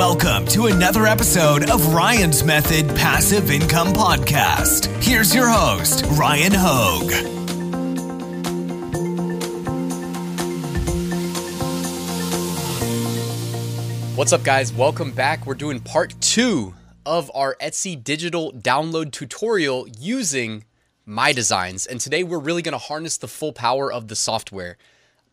Welcome to another episode of Ryan's Method Passive Income Podcast. Here's your host, Ryan Hogue. What's up, guys? Welcome back. We're doing part two of our Etsy digital download tutorial using My Designs. And today we're really going to harness the full power of the software.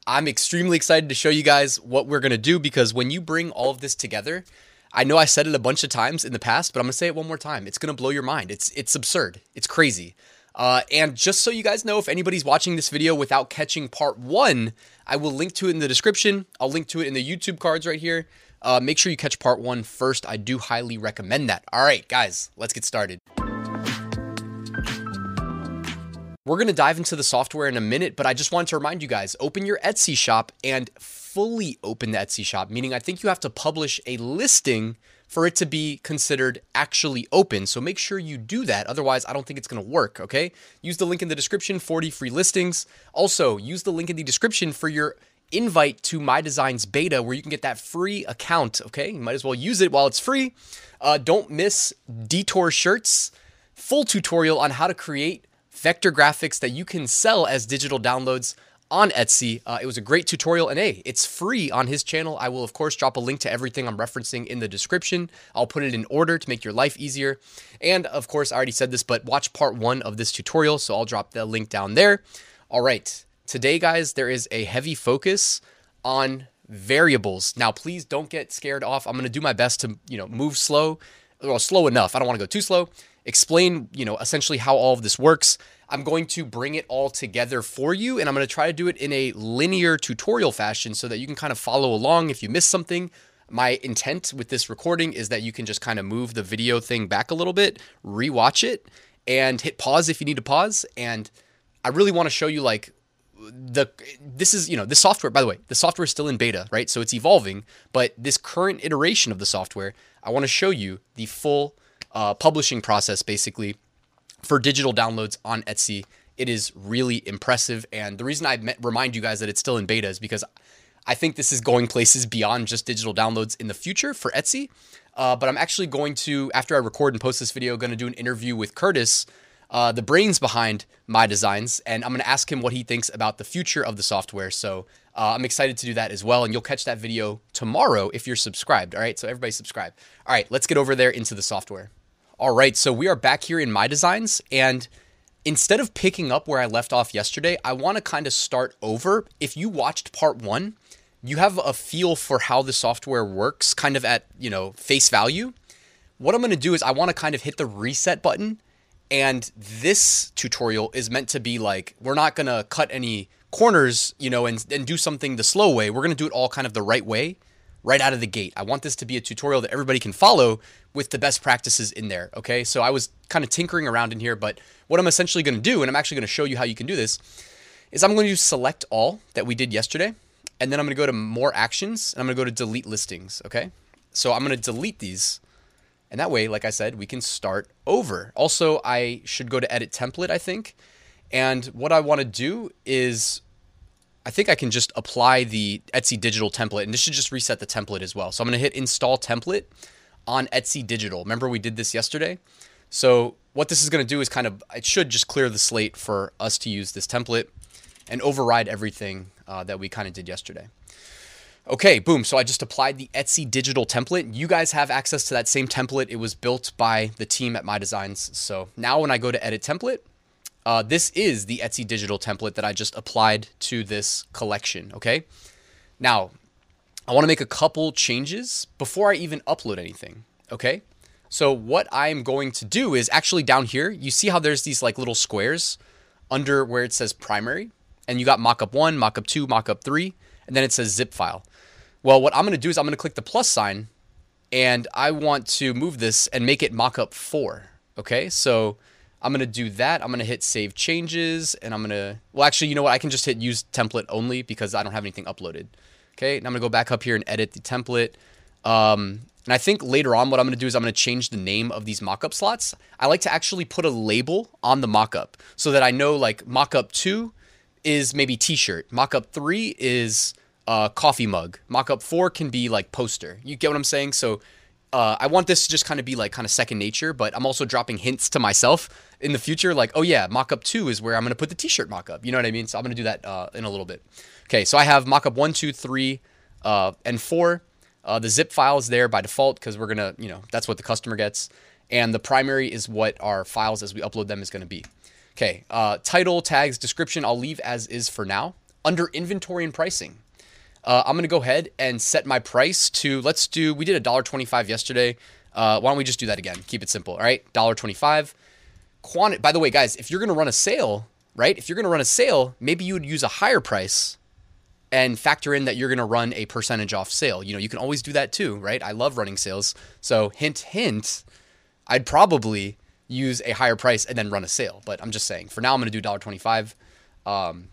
I'm extremely excited to show you guys what we're going to do because when you bring all of this together, I know I said it a bunch of times in the past, but I'm going to say it one more time. It's going to blow your mind. It's it's absurd. It's crazy. Uh, and just so you guys know, if anybody's watching this video without catching part one, I will link to it in the description. I'll link to it in the YouTube cards right here. Uh, make sure you catch part one first. I do highly recommend that. All right, guys, let's get started. We're going to dive into the software in a minute, but I just wanted to remind you guys open your Etsy shop and fully open the Etsy shop, meaning I think you have to publish a listing for it to be considered actually open. So make sure you do that. Otherwise, I don't think it's going to work. Okay. Use the link in the description 40 free listings. Also, use the link in the description for your invite to My Designs beta where you can get that free account. Okay. You might as well use it while it's free. Uh, don't miss Detour Shirts full tutorial on how to create vector graphics that you can sell as digital downloads on Etsy. Uh, it was a great tutorial, and hey, it's free on his channel. I will, of course, drop a link to everything I'm referencing in the description. I'll put it in order to make your life easier. And of course, I already said this, but watch part one of this tutorial, so I'll drop the link down there. All right, today, guys, there is a heavy focus on variables. Now, please don't get scared off. I'm going to do my best to, you know, move slow, well, slow enough. I don't want to go too slow explain, you know, essentially how all of this works. I'm going to bring it all together for you and I'm going to try to do it in a linear tutorial fashion so that you can kind of follow along if you miss something. My intent with this recording is that you can just kind of move the video thing back a little bit, rewatch it, and hit pause if you need to pause. And I really want to show you like the this is you know this software by the way the software is still in beta right so it's evolving but this current iteration of the software i want to show you the full uh, publishing process basically for digital downloads on Etsy. It is really impressive. And the reason I met, remind you guys that it's still in beta is because I think this is going places beyond just digital downloads in the future for Etsy. Uh, but I'm actually going to, after I record and post this video, going to do an interview with Curtis, uh, the brains behind my designs, and I'm going to ask him what he thinks about the future of the software. So uh, I'm excited to do that as well, and you'll catch that video tomorrow if you're subscribed. All right, so everybody subscribe. All right, let's get over there into the software. All right, so we are back here in my designs, and instead of picking up where I left off yesterday, I want to kind of start over. If you watched part one, you have a feel for how the software works, kind of at you know face value. What I'm going to do is I want to kind of hit the reset button, and this tutorial is meant to be like we're not going to cut any corners, you know, and and do something the slow way. We're going to do it all kind of the right way right out of the gate. I want this to be a tutorial that everybody can follow with the best practices in there. Okay. So I was kind of tinkering around in here, but what I'm essentially going to do, and I'm actually going to show you how you can do this, is I'm going to select all that we did yesterday. And then I'm going to go to more actions and I'm going to go to delete listings. Okay. So I'm going to delete these. And that way, like I said, we can start over. Also, I should go to edit template, I think. And what I want to do is I think I can just apply the Etsy digital template and this should just reset the template as well. So I'm going to hit install template on Etsy digital. Remember we did this yesterday? So what this is going to do is kind of, it should just clear the slate for us to use this template and override everything uh, that we kind of did yesterday. Okay, boom. So I just applied the Etsy digital template. You guys have access to that same template. It was built by the team at My Designs. So now when I go to edit template, uh, this is the Etsy digital template that I just applied to this collection, okay? Now, I want to make a couple changes before I even upload anything, okay? So what I'm going to do is actually down here, you see how there's these like little squares under where it says primary, and you got mockup 1, mockup 2, mockup 3, and then it says zip file. Well, what I'm going to do is I'm going to click the plus sign, and I want to move this and make it mockup 4, okay? So I'm going to do that. I'm going to hit save changes and I'm going to, well, actually, you know what? I can just hit use template only because I don't have anything uploaded. Okay. And I'm going to go back up here and edit the template. Um, and I think later on, what I'm going to do is I'm going to change the name of these mockup slots. I like to actually put a label on the mockup so that I know like mockup two is maybe t-shirt. Mockup three is uh, coffee mug. Mockup four can be like poster. You get what I'm saying? So uh, I want this to just kind of be like kind of second nature, but I'm also dropping hints to myself in the future. Like, oh yeah, mockup two is where I'm going to put the t-shirt mockup. You know what I mean? So I'm going to do that uh, in a little bit. Okay, so I have mockup one, two, three, uh, and four. Uh, the zip file is there by default because we're gonna, you know, that's what the customer gets, and the primary is what our files as we upload them is going to be. Okay, uh, title, tags, description, I'll leave as is for now. Under inventory and pricing, uh, I'm gonna go ahead and set my price to let's do. We did a dollar twenty-five yesterday. Uh, why don't we just do that again? Keep it simple. All right, dollar twenty-five. Quantity. By the way, guys, if you're gonna run a sale, right? If you're gonna run a sale, maybe you would use a higher price and factor in that you're going to run a percentage off sale. You know, you can always do that too, right? I love running sales. So, hint, hint, I'd probably use a higher price and then run a sale. But I'm just saying, for now, I'm going to do $1.25. Um,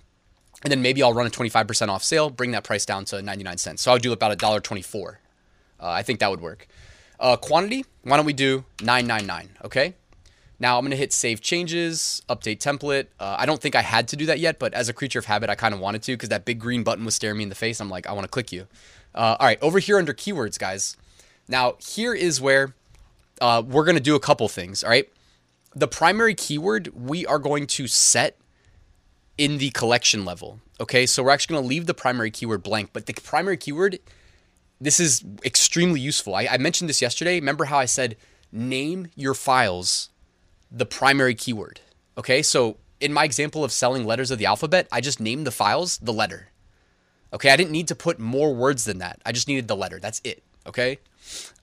and then maybe I'll run a 25% off sale, bring that price down to 99 cents. So I'll do about $1.24. Uh, I think that would work. Uh, quantity, why don't we do 999, okay? Now I'm to hit save changes, update template. Uh, I don't think I had to do that yet, but as a creature of habit, I kind of wanted to because that big green button was staring me in the face. I'm like, I want to click you. Uh, all right, over here under keywords, guys. Now here is where uh, we're to do a couple things, all right? The primary keyword we are going to set in the collection level. Okay, so we're actually going to leave the primary keyword blank, but the primary keyword, this is extremely useful. I, I mentioned this yesterday. Remember how I said name your files the primary keyword? Okay, so in my example of selling letters of the alphabet, I just named the files the letter. Okay, I didn't need to put more words than that. I just needed the letter. That's it. Okay,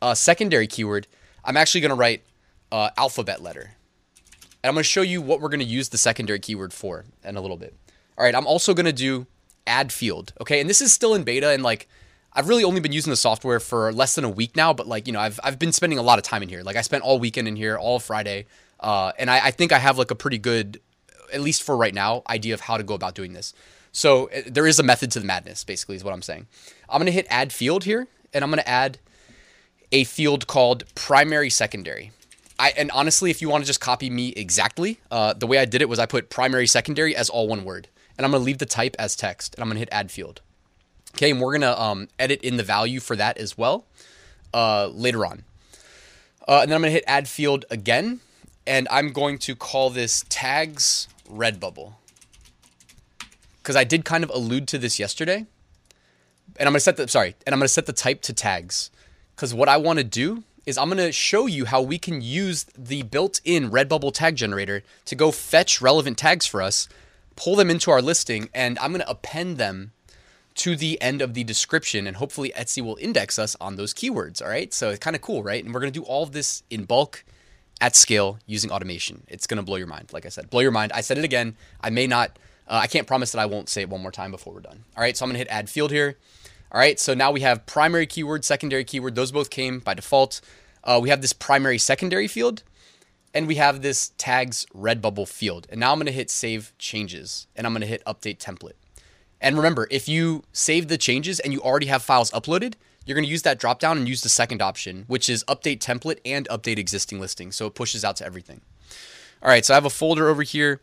uh, secondary keyword, I'm actually going to write uh, alphabet letter. And I'm going to show you what we're going to use the secondary keyword for in a little bit. All right, I'm also going to do add field. Okay, and this is still in beta and like I've really only been using the software for less than a week now, but like, you know, I've, I've been spending a lot of time in here. Like I spent all weekend in here, all Friday. Uh, and I, I think I have like a pretty good, at least for right now, idea of how to go about doing this. So uh, there is a method to the madness, basically, is what I'm saying. I'm going to hit add field here, and I'm going to add a field called primary secondary. I, and honestly, if you want to just copy me exactly, uh, the way I did it was I put primary secondary as all one word, and I'm gonna leave the type as text, and I'm gonna hit add field. Okay, and we're gonna um, edit in the value for that as well uh, later on. Uh, and then I'm gonna hit add field again, and I'm going to call this tags redbubble because I did kind of allude to this yesterday. And I'm gonna set the sorry, and I'm gonna set the type to tags because what I want to do is I'm going to show you how we can use the built-in Redbubble tag generator to go fetch relevant tags for us, pull them into our listing, and I'm going to append them to the end of the description and hopefully Etsy will index us on those keywords, all right? So it's kind of cool, right? And we're going to do all of this in bulk at scale using automation. It's going to blow your mind, like I said. Blow your mind. I said it again. I may not uh, I can't promise that I won't say it one more time before we're done. All right, so I'm going to hit add field here. All right, so now we have primary keyword, secondary keyword. Those both came by default. Uh, we have this primary secondary field, and we have this tags Redbubble field. And now I'm to hit save changes, and I'm to hit update template. And remember, if you save the changes and you already have files uploaded, you're to use that drop down and use the second option, which is update template and update existing listing. So it pushes out to everything. All right, so I have a folder over here.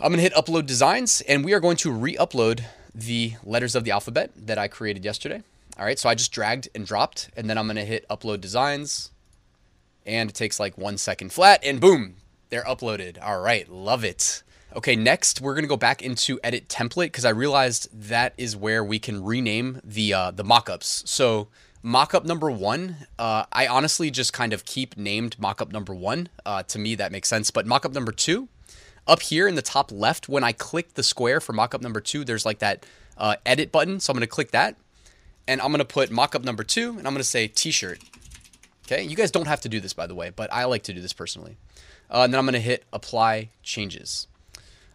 I'm to hit upload designs, and we are going to re upload the letters of the alphabet that I created yesterday. All right, so I just dragged and dropped, and then I'm gonna hit upload designs, and it takes like one second flat, and boom, they're uploaded. All right, love it. Okay, next we're gonna go back into edit template because I realized that is where we can rename the uh, the mockups. So mockup number one, uh, I honestly just kind of keep named mockup number one. Uh, to me, that makes sense. But mockup number two, up here in the top left, when I click the square for mockup number two, there's like that uh, edit button. So I'm going to click that. And I'm going to put mockup number two, and I'm going to say t-shirt. Okay, you guys don't have to do this, by the way, but I like to do this personally. Uh, and then I'm going to hit apply changes.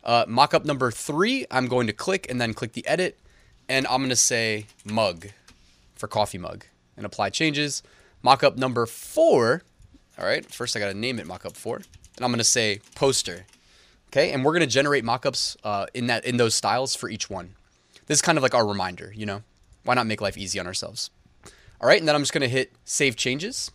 Uh, mockup number three, I'm going to click and then click the edit. And I'm going to say mug for coffee mug and apply changes. Mockup number four, all right, first I got to name it mockup four. And I'm going to say poster. Okay, and we're gonna generate mockups uh, in that in those styles for each one. This is kind of like our reminder, you know. Why not make life easy on ourselves? All right, and then I'm just gonna hit save changes.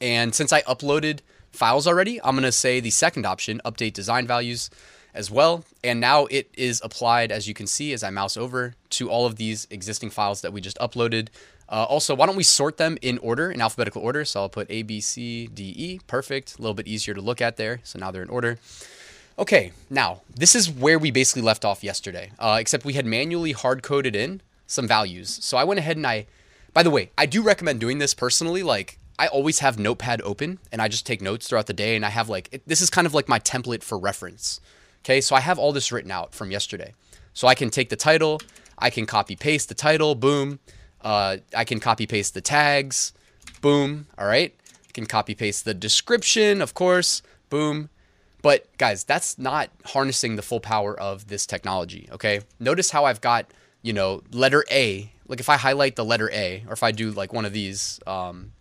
And since I uploaded files already, I'm gonna say the second option, update design values. as well. And now it is applied, as you can see, as I mouse over to all of these existing files that we just uploaded. Uh, also, why don't we sort them in order, in alphabetical order? So I'll put A, B, C, D, E. Perfect. A little bit easier to look at there. So now they're in order. Okay, now this is where we basically left off yesterday, uh, except we had manually hard coded in some values. So I went ahead and I, by the way, I do recommend doing this personally. Like I always have Notepad open and I just take notes throughout the day, and I have like it, this is kind of like my template for reference. Okay, so I have all this written out from yesterday. So I can take the title, I can copy paste the title, boom. Uh, I can copy paste the tags, boom. All right. I can copy paste the description, of course, boom. But guys, that's not harnessing the full power of this technology. Okay. Notice how I've got, you know, letter A. Like if I highlight the letter A, or if I do like one of these, um,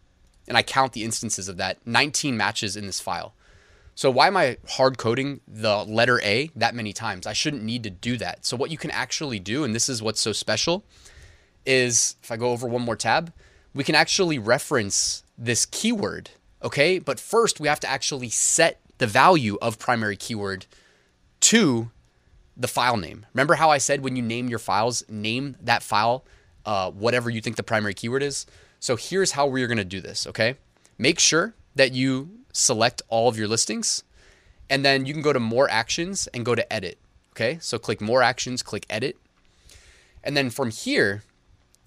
and I count the instances of that, 19 matches in this file. So why am I hard coding the letter A that many times? I shouldn't need to do that. So what you can actually do, and this is what's so special, is if I go over one more tab, we can actually reference this keyword. Okay. But first we have to actually set the value of primary keyword to the file name. Remember how I said when you name your files, name that file uh, whatever you think the primary keyword is? So here's how we're going to do this. Okay. Make sure that you select all of your listings, and then you can go to more actions and go to edit. Okay, so click more actions, click edit. And then from here,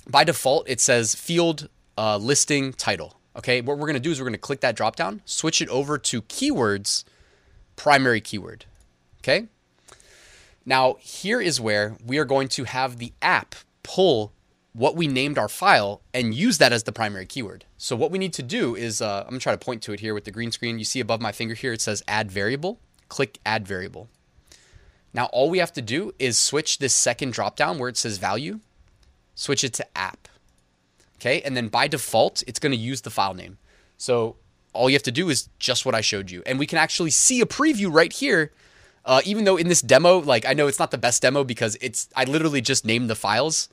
by default, it says field uh, listing title. Okay, what we're gonna do is we're gonna click that drop down, switch it over to keywords, primary keyword. Okay, now here is where we are going to have the app pull what we named our file and use that as the primary keyword. So what we need to do is, uh, I'm gonna try to point to it here with the green screen. You see above my finger here, it says add variable. Click add variable. Now all we have to do is switch this second dropdown where it says value, switch it to app. Okay, and then by default, it's gonna use the file name. So all you have to do is just what I showed you. And we can actually see a preview right here uh, even though in this demo, like I know it's not the best demo because it's I literally just named the files,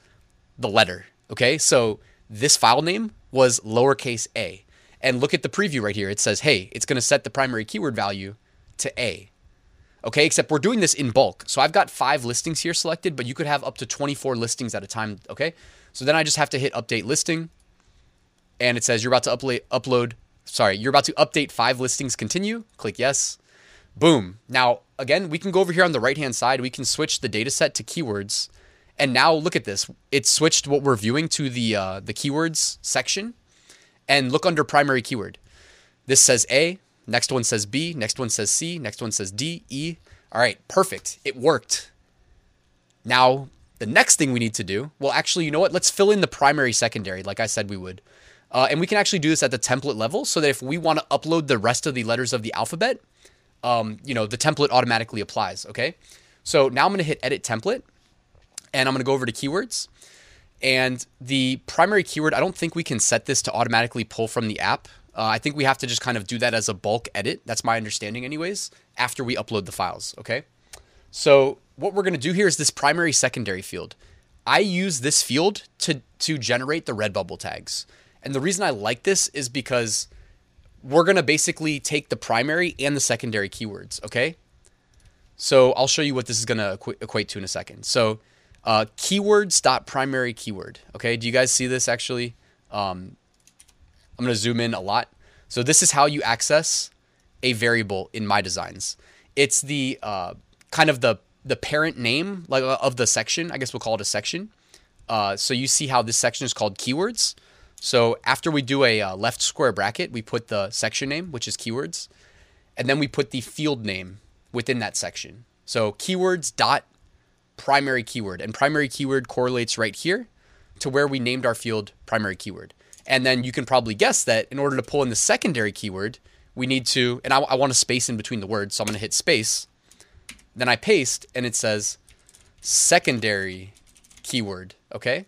the letter. Okay, so this file name was lowercase a. And look at the preview right here. It says, hey, it's going to set the primary keyword value to A. Okay, except we're doing this in bulk. So I've got five listings here selected, but you could have up to 24 listings at a time. Okay, so then I just have to hit update listing. And it says you're about to upload, upload, sorry, you're about to update five listings, continue. Click yes. Boom. Now, again, we can go over here on the right hand side. We can switch the data set to keywords and now look at this. It switched what we're viewing to the uh, the keywords section. And look under primary keyword. This says A, next one says B, next one says C, next one says D, E. All right, perfect. It worked. Now, the next thing we need to do, well, actually, you know what? Let's fill in the primary secondary like I said we would. Uh, and we can actually do this at the template level so that if we want to upload the rest of the letters of the alphabet, um, you know, the template automatically applies, okay? So now I'm going to hit edit template and I'm going to go over to keywords. And the primary keyword, I don't think we can set this to automatically pull from the app. Uh, I think we have to just kind of do that as a bulk edit. That's my understanding, anyways, after we upload the files. Okay. So, what we're going to do here is this primary secondary field. I use this field to, to generate the Redbubble tags. And the reason I like this is because we're going to basically take the primary and the secondary keywords. Okay. So, I'll show you what this is going to equate to in a second. So, uh, keywords dot primary keyword. Okay, do you guys see this actually? Um, I'm going to zoom in a lot. So this is how you access a variable in my designs. It's the uh, kind of the the parent name like uh, of the section. I guess we'll call it a section. Uh, so you see how this section is called keywords. So after we do a uh, left square bracket, we put the section name, which is keywords, and then we put the field name within that section. So keywords dot primary keyword. And primary keyword correlates right here to where we named our field primary keyword. And then you can probably guess that in order to pull in the secondary keyword, we need to, and I, I want a space in between the words, so I'm going to hit space. Then I paste, and it says secondary keyword. Okay?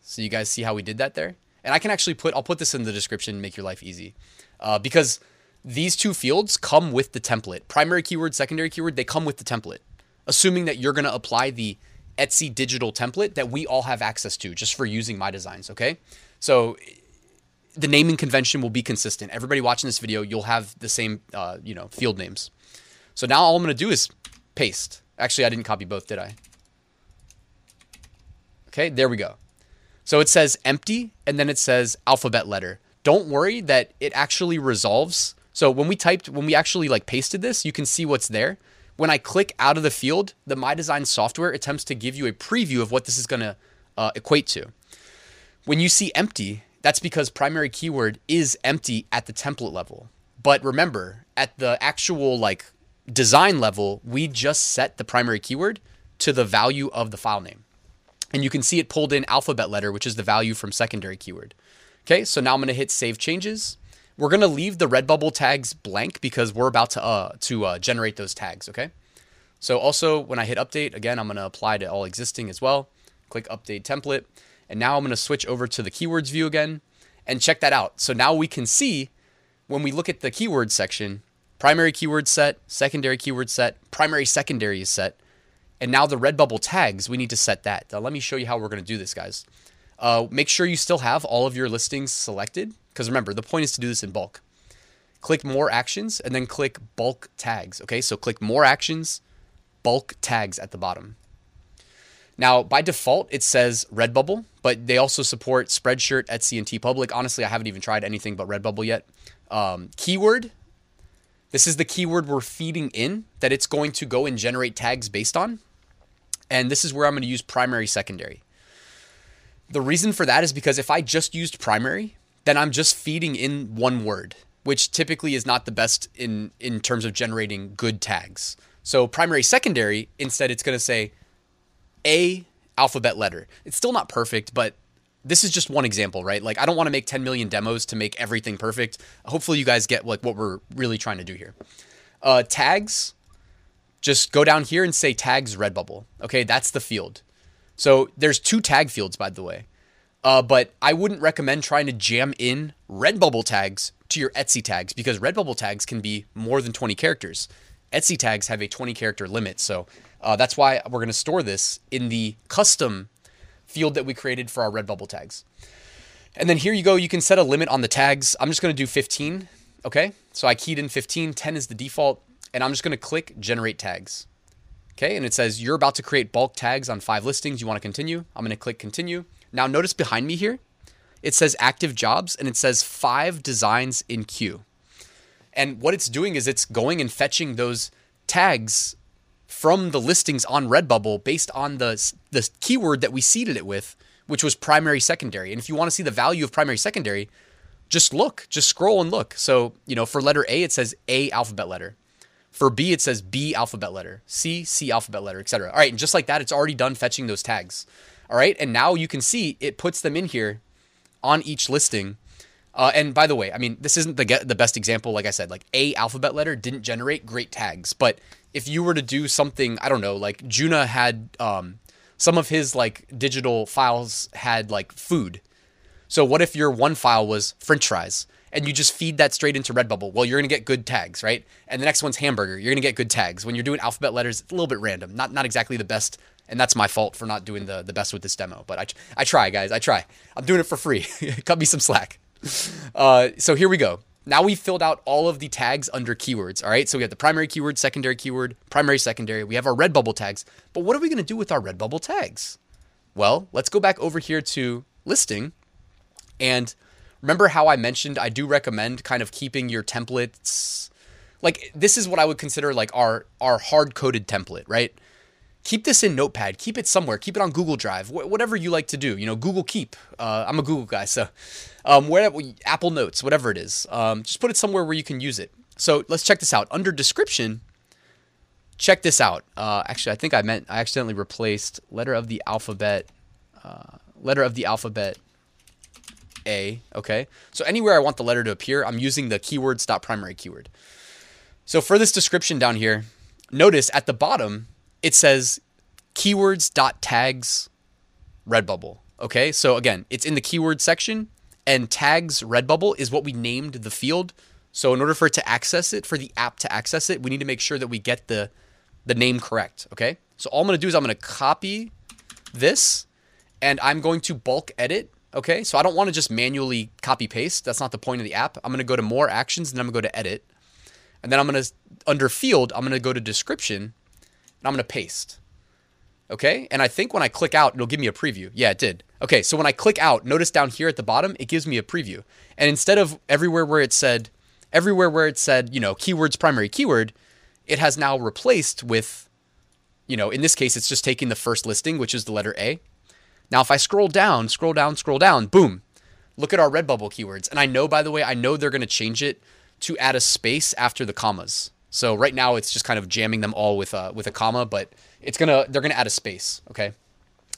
So you guys see how we did that there? And I can actually put, I'll put this in the description, make your life easy. Uh, because these two fields come with the template. Primary keyword, secondary keyword, they come with the template assuming that you're going to apply the Etsy digital template that we all have access to just for using my designs, okay? So the naming convention will be consistent. Everybody watching this video, you'll have the same, uh, you know, field names. So now all I'm going to do is paste. Actually, I didn't copy both, did I? Okay, there we go. So it says empty and then it says alphabet letter. Don't worry that it actually resolves. So when we typed, when we actually like pasted this, you can see what's there. When I click out of the field, the My Design software attempts to give you a preview of what this is going to uh, equate to. When you see empty, that's because primary keyword is empty at the template level. But remember, at the actual like design level, we just set the primary keyword to the value of the file name. And you can see it pulled in alphabet letter, which is the value from secondary keyword. Okay, so now I'm to hit save changes. We're to leave the Redbubble tags blank because we're about to, uh, to uh, generate those tags, okay? So also when I hit update, again, I'm to apply to all existing as well. Click update template. And now I'm to switch over to the keywords view again and check that out. So now we can see when we look at the keyword section, primary keyword set, secondary keyword set, primary secondary is set. And now the Redbubble tags, we need to set that. Now let me show you how we're going to do this, guys. Uh, make sure you still have all of your listings selected because remember, the point is to do this in bulk. Click more actions and then click bulk tags. Okay, so click more actions, bulk tags at the bottom. Now, by default, it says Redbubble, but they also support Spreadshirt, Etsy, and TeePublic. Honestly, I haven't even tried anything but Redbubble yet. Um, keyword. This is the keyword we're feeding in that it's going to go and generate tags based on. And this is where I'm going to use primary, secondary. The reason for that is because if I just used primary, then I'm just feeding in one word, which typically is not the best in, in terms of generating good tags. So primary, secondary, instead it's going to say a alphabet letter. It's still not perfect, but this is just one example, right? Like I don't want to make 10 million demos to make everything perfect. Hopefully you guys get like what we're really trying to do here. Uh, tags, just go down here and say tags Redbubble. Okay, that's the field. So there's two tag fields, by the way. Uh, but I wouldn't recommend trying to jam in Redbubble tags to your Etsy tags because Redbubble tags can be more than 20 characters. Etsy tags have a 20 character limit. So uh, that's why we're going to store this in the custom field that we created for our Redbubble tags. And then here you go. You can set a limit on the tags. I'm just to do 15. Okay. So I keyed in 15. 10 is the default. And I'm just to click generate tags. Okay. And it says you're about to create bulk tags on five listings. You want to continue. I'm to click continue. Now notice behind me here, it says active jobs and it says five designs in queue. And what it's doing is it's going and fetching those tags from the listings on Redbubble based on the, the keyword that we seeded it with, which was primary secondary. And if you want to see the value of primary secondary, just look, just scroll and look. So, you know, for letter A, it says A alphabet letter. For B, it says B alphabet letter, C, C alphabet letter, etc. All right, and just like that, it's already done fetching those tags. All right, and now you can see it puts them in here on each listing uh, and by the way, I mean this isn't the the best example. Like I said, like a alphabet letter didn't generate great tags. But if you were to do something, I don't know, like Juna had um, some of his like digital files had like food. So what if your one file was French fries and you just feed that straight into Redbubble? Well, you're gonna get good tags, right? And the next one's hamburger. You're gonna get good tags. When you're doing alphabet letters, it's a little bit random. Not not exactly the best and that's my fault for not doing the, the best with this demo. But I, I try, guys. I try. I'm doing it for free. Cut me some slack. Uh, so here we go. Now we've filled out all of the tags under keywords. All right. So we have the primary keyword, secondary keyword, primary, secondary. We have our Redbubble tags. But what are we going to do with our Redbubble tags? Well, let's go back over here to listing. And remember how I mentioned I do recommend kind of keeping your templates. Like this is what I would consider like our our hard coded template, right? Keep this in Notepad. Keep it somewhere. Keep it on Google Drive. Wh- whatever you like to do. You know, Google Keep. Uh, I'm a Google guy, so um, Apple Notes, whatever it is. Um, just put it somewhere where you can use it. So let's check this out. Under description, check this out. Uh, actually, I think I meant I accidentally replaced letter of the alphabet. Uh, letter of the alphabet. A. Okay. So anywhere I want the letter to appear, I'm using the keywords.primary keyword. So for this description down here, notice at the bottom it says keywords.tags Redbubble. Okay, so again, it's in the keyword section, and tags Redbubble is what we named the field. So in order for it to access it, for the app to access it, we need to make sure that we get the the name correct. Okay, so all I'm gonna do is I'm gonna copy this, and I'm going to bulk edit. Okay, so I don't want to just manually copy paste. That's not the point of the app. I'm gonna go to more actions, and I'm gonna go to edit, and then I'm gonna under field, I'm gonna go to description, and I'm going to paste. Okay. And I think when I click out, it'll give me a preview. Yeah, it did. Okay. So when I click out, notice down here at the bottom, it gives me a preview. And instead of everywhere where it said, everywhere where it said, you know, keywords primary keyword, it has now replaced with, you know, in this case, it's just taking the first listing, which is the letter A. Now, if I scroll down, scroll down, scroll down, boom, look at our Redbubble keywords. And I know, by the way, I know they're going to change it to add a space after the commas. So right now it's just kind of jamming them all with a with a comma, but it's gonna they're gonna add a space. Okay,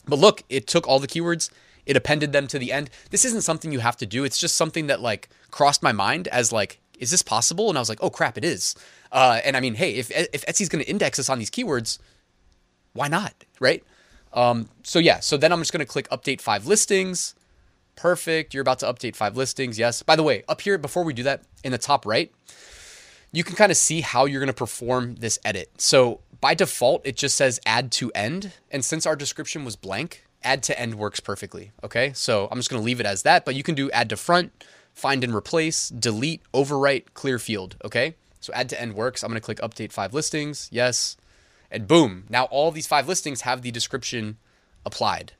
but look, it took all the keywords, it appended them to the end. This isn't something you have to do. It's just something that like crossed my mind as like, is this possible? And I was like, oh crap, it is. Uh, and I mean, hey, if if Etsy's gonna index us on these keywords, why not, right? Um, so yeah, so then I'm just gonna click update five listings. Perfect. You're about to update five listings. Yes. By the way, up here before we do that, in the top right, you can kind of see how you're going to perform this edit. So by default, it just says add to end. And since our description was blank, add to end works perfectly. Okay. So I'm just going to leave it as that, but you can do add to front, find and replace, delete, overwrite, clear field. Okay. So add to end works. I'm going to click update five listings. Yes. And boom. Now all these five listings have the description applied.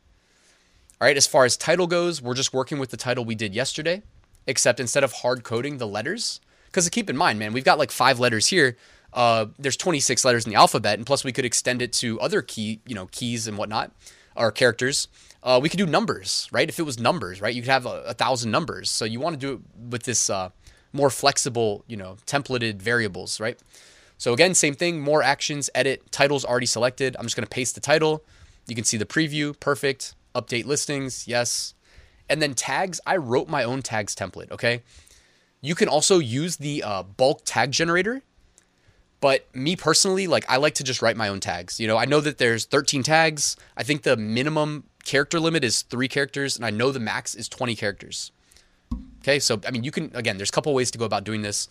All right. As far as title goes, we're just working with the title we did yesterday, except instead of hard coding the letters, because keep in mind, man, we've got like five letters here. Uh, there's 26 letters in the alphabet, and plus we could extend it to other key, you know, keys and whatnot, or characters. Uh, we could do numbers, right? If it was numbers, right, you could have a, a thousand numbers. So you want to do it with this uh, more flexible, you know, templated variables, right? So again, same thing, more actions, edit, titles already selected. I'm just going to paste the title. You can see the preview, perfect. Update listings, yes. And then tags, I wrote my own tags template, okay? You can also use the uh, bulk tag generator. But me personally, like I like to just write my own tags. You know, I know that there's 13 tags. I think the minimum character limit is three characters, and I know the max is 20 characters. Okay, so I mean, you can again. There's a couple ways to go about doing this.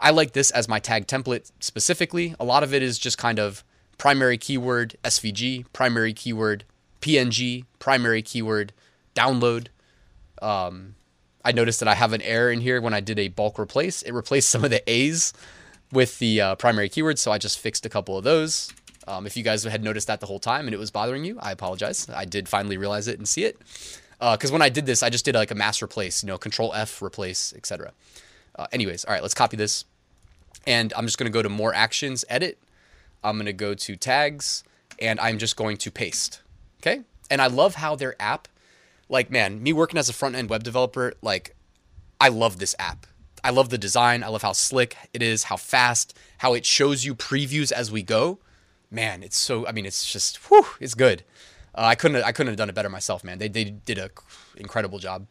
I like this as my tag template specifically. A lot of it is just kind of primary keyword SVG, primary keyword PNG, primary keyword download. Um, I noticed that I have an error in here when I did a bulk replace. It replaced some of the A's with the uh, primary keywords, so I just fixed a couple of those. Um, if you guys had noticed that the whole time and it was bothering you, I apologize. I did finally realize it and see it. Because uh, when I did this, I just did like a mass replace, you know, Control F replace, etc. Uh, anyways, all right, let's copy this, and I'm just going to go to more actions, edit. I'm going to go to tags, and I'm just going to paste. Okay, and I love how their app like man, me working as a front end web developer, like I love this app. I love the design. I love how slick it is, how fast, how it shows you previews as we go. Man, it's so. I mean, it's just, whew, it's good. Uh, I couldn't, I couldn't have done it better myself, man. They, they did a incredible job.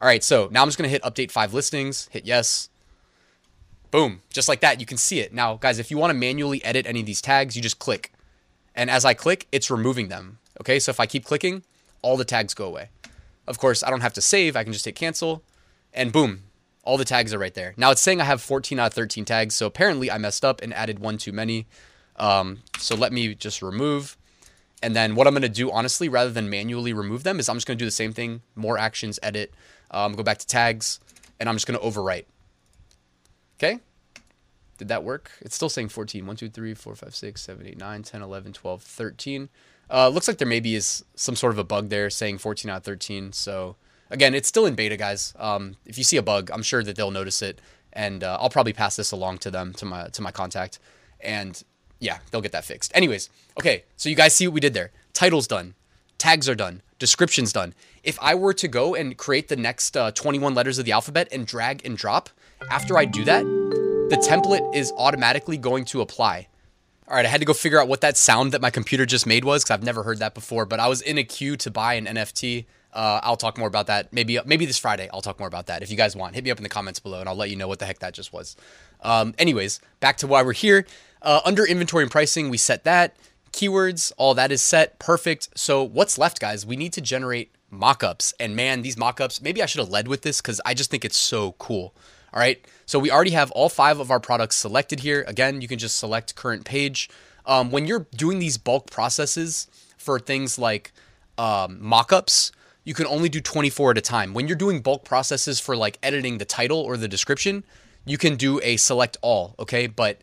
All right, so now I'm just gonna hit update five listings. Hit yes. Boom, just like that. You can see it now, guys. If you want to manually edit any of these tags, you just click, and as I click, it's removing them. Okay, so if I keep clicking, all the tags go away. Of course, I don't have to save. I can just hit cancel and boom, all the tags are right there. Now it's saying I have 14 out of 13 tags. So apparently I messed up and added one too many. Um, so let me just remove. And then what I'm going to do, honestly, rather than manually remove them, is I'm just going to do the same thing. More actions, edit, um, go back to tags, and I'm just going to overwrite. Okay? Did that work? It's still saying 14. 1, 2, 3, 4, 5, 6, 7, 8, 9, 10, 11, 12, 13. Uh, looks like there maybe is some sort of a bug there saying 14 out of 13. So again, it's still in beta, guys. Um, if you see a bug, I'm sure that they'll notice it, and uh, I'll probably pass this along to them to my to my contact, and yeah, they'll get that fixed. Anyways, okay, so you guys see what we did there. Titles done, tags are done, descriptions done. If I were to go and create the next uh, 21 letters of the alphabet and drag and drop, after I do that, the template is automatically going to apply. All right, I had to go figure out what that sound that my computer just made was because I've never heard that before. But I was in a queue to buy an NFT. Uh, I'll talk more about that. Maybe maybe this Friday I'll talk more about that if you guys want. Hit me up in the comments below and I'll let you know what the heck that just was. Um, anyways, back to why we're here. Uh, under inventory and pricing, we set that. Keywords, all that is set. Perfect. So what's left, guys? We need to generate mockups. And man, these mockups, maybe I should have led with this because I just think it's so cool. All right. So we already have all five of our products selected here. Again, you can just select current page. Um, when you're doing these bulk processes for things like um, mockups, you can only do 24 at a time. When you're doing bulk processes for like editing the title or the description, you can do a select all. Okay. But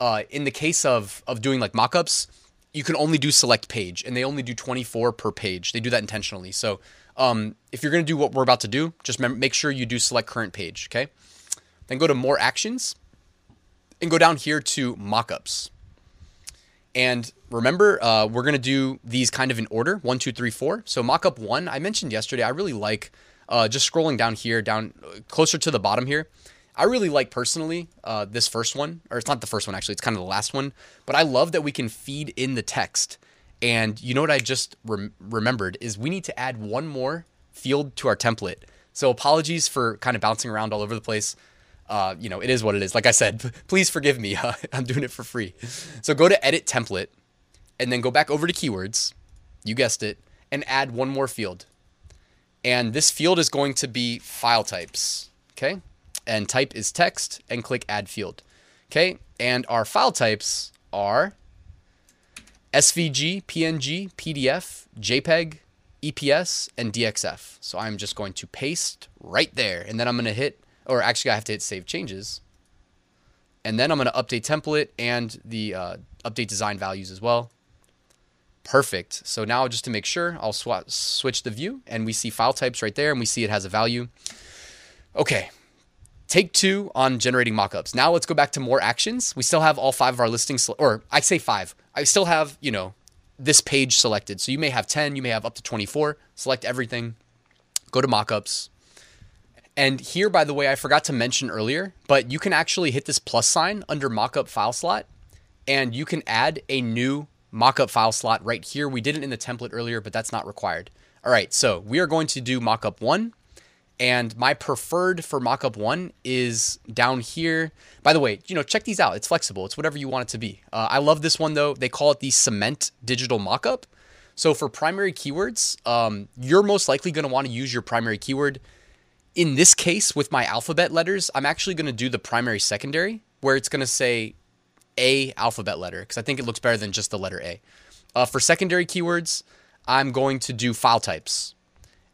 uh, in the case of, of doing like mockups, you can only do select page and they only do 24 per page. They do that intentionally. So um, if you're going to do what we're about to do, just make sure you do select current page, okay? Then go to more actions and go down here to mockups. And remember, uh, we're going to do these kind of in order one, two, three, four. So mockup one, I mentioned yesterday, I really like uh, just scrolling down here, down closer to the bottom here. I really like personally uh, this first one, or it's not the first one actually, it's kind of the last one. But I love that we can feed in the text. And you know what I just rem- remembered is we need to add one more field to our template. So apologies for kind of bouncing around all over the place. Uh, you know, it is what it is. Like I said, please forgive me. Uh, I'm doing it for free. So go to edit template and then go back over to keywords. You guessed it, and add one more field. And this field is going to be file types. Okay and type is text and click add field. Okay, and our file types are SVG, PNG, PDF, JPEG, EPS, and DXF. So I'm just going to paste right there, and then I'm going to hit, or actually I have to hit save changes. And then I'm going to update template and the uh, update design values as well. Perfect. So now just to make sure, I'll sw- switch the view and we see file types right there and we see it has a value. Okay, Take two on generating mockups. Now let's go back to more actions. We still have all five of our listings, or I say five. I still have, you know, this page selected. So you may have 10, you may have up to 24. Select everything, go to mockups. And here, by the way, I forgot to mention earlier, but you can actually hit this plus sign under mockup file slot and you can add a new mockup file slot right here. We did it in the template earlier, but that's not required. All right, so we are going to do mockup one. And my preferred for mockup one is down here. By the way, you know, check these out. It's flexible. It's whatever you want it to be. Uh, I love this one though. They call it the cement digital mockup. So for primary keywords, um, you're most likely going to want to use your primary keyword. In this case, with my alphabet letters, I'm actually going to do the primary secondary, where it's going to say a alphabet letter because I think it looks better than just the letter A. Uh, for secondary keywords, I'm going to do file types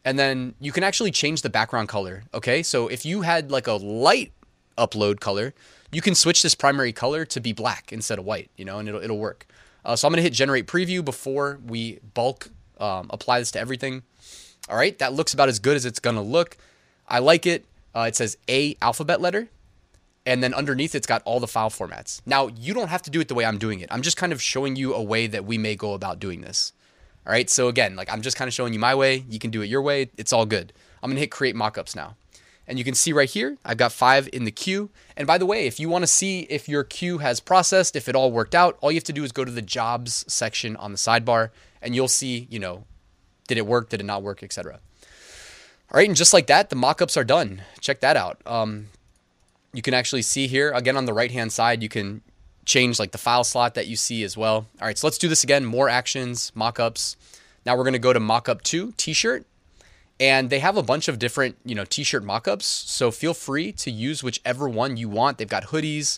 and then you can actually change the background color. Okay, so if you had like a light upload color, you can switch this primary color to be black instead of white, you know, and it'll, it'll work. Uh, so I'm gonna hit generate preview before we bulk um, apply this to everything. All right, that looks about as good as it's gonna look. I like it. Uh, it says A alphabet letter, and then underneath it's got all the file formats. Now, you don't have to do it the way I'm doing it. I'm just kind of showing you a way that we may go about doing this. All right. So again, like I'm just kind of showing you my way. You can do it your way. It's all good. I'm going to hit create mockups now. And you can see right here, I've got five in the queue. And by the way, if you want to see if your queue has processed, if it all worked out, all you have to do is go to the jobs section on the sidebar and you'll see, you know, did it work? Did it not work? Etc. All right. And just like that, the mockups are done. Check that out. Um, you can actually see here again on the right hand side, you can change like the file slot that you see as well. All right, so let's do this again. More actions, mockups. Now we're going to go to mockup 2, t-shirt. And they have a bunch of different, you know, t-shirt mockups. So feel free to use whichever one you want. They've got hoodies.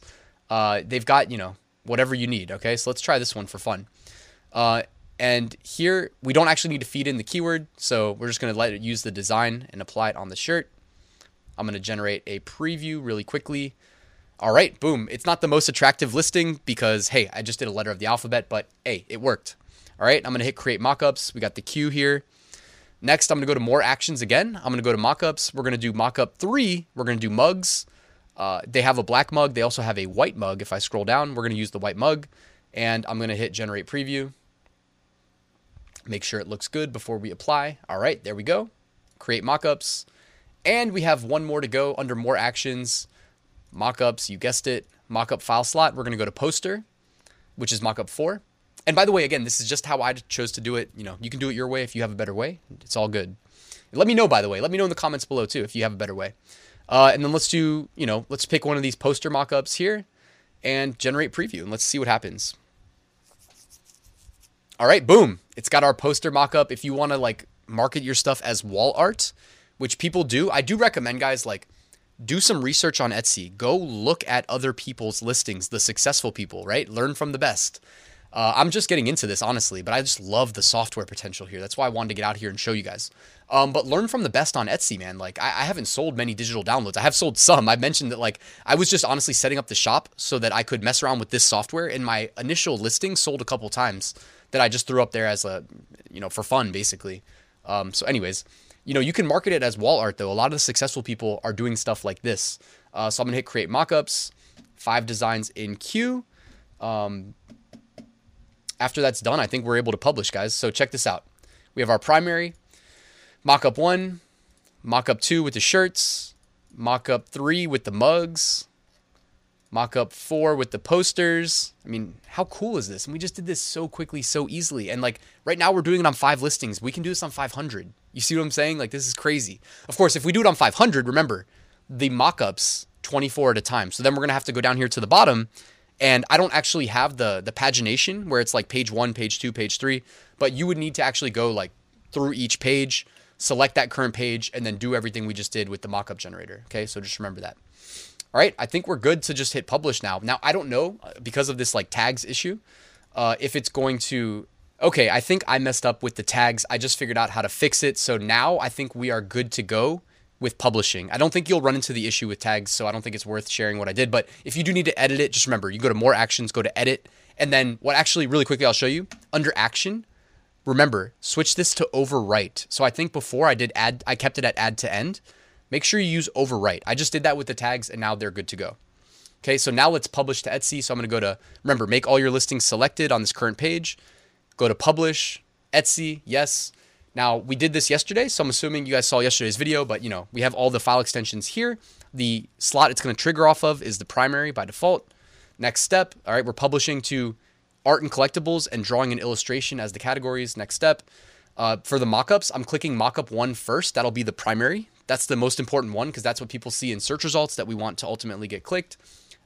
Uh, they've got, you know, whatever you need. Okay, so let's try this one for fun. Uh, and here we don't actually need to feed in the keyword. So we're just going to let it use the design and apply it on the shirt. I'm going to generate a preview really quickly all right, boom. It's not the most attractive listing because, hey, I just did a letter of the alphabet, but hey, it worked. All right, I'm going to hit create mockups. We got the queue here. Next, I'm going to go to more actions again. I'm going to go to mockups. We're going to do mockup three. We're going to do mugs. Uh, they have a black mug. They also have a white mug. If I scroll down, we're going to use the white mug. And I'm going to hit generate preview. Make sure it looks good before we apply. All right, there we go. Create mockups. And we have one more to go under more actions mockups, you guessed it, mockup file slot. We're going to go to poster, which is mockup 4. And by the way, again, this is just how I chose to do it. You know, you can do it your way if you have a better way. It's all good. Let me know, by the way. Let me know in the comments below too if you have a better way. Uh, and then let's do, you know, let's pick one of these poster mockups here and generate preview and let's see what happens. All right, boom. It's got our poster mockup. If you want to like market your stuff as wall art, which people do, I do recommend guys like do some research on Etsy. Go look at other people's listings, the successful people, right? Learn from the best. Uh, I'm just getting into this, honestly, but I just love the software potential here. That's why I wanted to get out here and show you guys. Um, but learn from the best on Etsy, man. Like, I, I, haven't sold many digital downloads. I have sold some. I mentioned that, like, I was just honestly setting up the shop so that I could mess around with this software. And my initial listing sold a couple times that I just threw up there as a, you know, for fun, basically. Um, so, anyways, you know, you can market it as wall art, though. A lot of the successful people are doing stuff like this. Uh, so, I'm to hit create mockups, five designs in queue. Um, after that's done, I think we're able to publish, guys. So check this out. We have our primary, mockup one, mockup two with the shirts, mockup three with the mugs, mockup four with the posters. I mean, how cool is this? And we just did this so quickly, so easily. And like right now, we're doing it on five listings. We can do this on 500. You see what I'm saying? Like this is crazy. Of course, if we do it on 500, remember the mockups 24 at a time. So then we're gonna have to go down here to the bottom and I don't actually have the the pagination where it's like page one, page two, page three, but you would need to actually go like through each page, select that current page, and then do everything we just did with the mockup generator. Okay, so just remember that. All right, I think we're good to just hit publish now. Now I don't know uh, because of this like tags issue, uh, if it's going to. Okay, I think I messed up with the tags. I just figured out how to fix it. So now I think we are good to go with publishing. I don't think you'll run into the issue with tags, so I don't think it's worth sharing what I did. But if you do need to edit it, just remember you go to more actions, go to edit, and then what actually, really quickly, I'll show you under action. Remember, switch this to overwrite. So I think before I did add, I kept it at add to end. Make sure you use overwrite. I just did that with the tags, and now they're good to go. Okay, so now let's publish to Etsy. So I'm to go to, remember, make all your listings selected on this current page. Go to publish, Etsy, yes. Now, we did this yesterday, so I'm assuming you guys saw yesterday's video, but you know, we have all the file extensions here. The slot it's to trigger off of is the primary by default. Next step, all right, we're publishing to art and collectibles and drawing and illustration as the categories. Next step. Uh, for the mockups, I'm clicking mockup one first. That'll be the primary. That's the most important one because that's what people see in search results that we want to ultimately get clicked.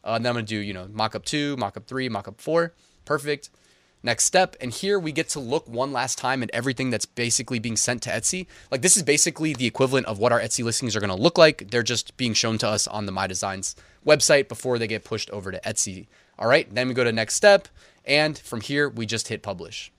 Uh, and then I'm going to do, you know, mockup two, mockup three, mockup four. Perfect next step. And here we get to look one last time at everything that's basically being sent to Etsy. Like this is basically the equivalent of what our Etsy listings are going to look like. They're just being shown to us on the My Designs website before they get pushed over to Etsy. All right, then we go to next step. And from here, we just hit publish.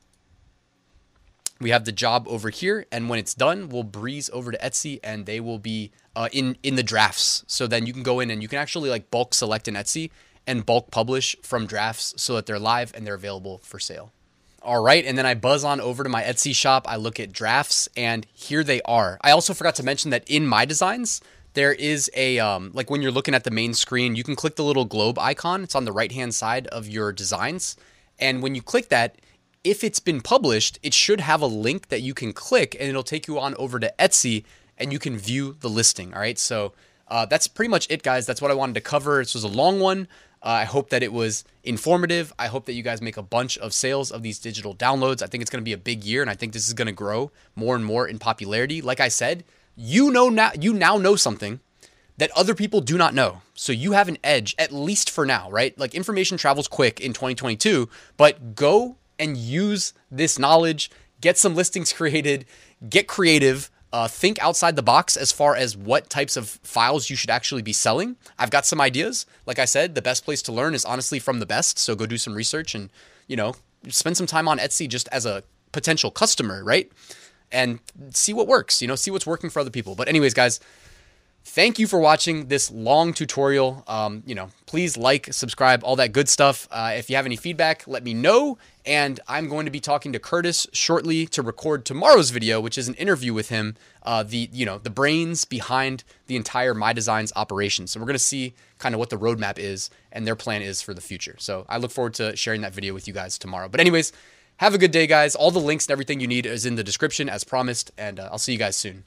We have the job over here, and when it's done, we'll breeze over to Etsy, and they will be uh, in in the drafts. So then you can go in and you can actually like bulk select in Etsy, and bulk publish from drafts so that they're live and they're available for sale. All right, and then I buzz on over to my Etsy shop. I look at drafts, and here they are. I also forgot to mention that in my designs, there is a um, like when you're looking at the main screen, you can click the little globe icon. It's on the right hand side of your designs, and when you click that, if it's been published, it should have a link that you can click, and it'll take you on over to Etsy, and you can view the listing. All right, so uh, that's pretty much it, guys. That's what I wanted to cover. This was a long one. Uh, I hope that it was informative. I hope that you guys make a bunch of sales of these digital downloads. I think it's going to be a big year, and I think this is going to grow more and more in popularity. Like I said, you know now you now know something that other people do not know. So you have an edge, at least for now, right? Like information travels quick in 2022, but go and use this knowledge, get some listings created, get creative, uh, think outside the box as far as what types of files you should actually be selling. I've got some ideas. Like I said, the best place to learn is honestly from the best. So go do some research and, you know, spend some time on Etsy just as a potential customer, right? And see what works, you know, see what's working for other people. But, anyways, guys, Thank you for watching this long tutorial. Um, you know, please like, subscribe, all that good stuff. Uh, if you have any feedback, let me know. And I'm going to be talking to Curtis shortly to record tomorrow's video, which is an interview with him. Uh, the you know the brains behind the entire My Designs operation. So we're going to see kind of what the roadmap is and their plan is for the future. So I look forward to sharing that video with you guys tomorrow. But anyways, have a good day, guys. All the links and everything you need is in the description as promised, and uh, I'll see you guys soon.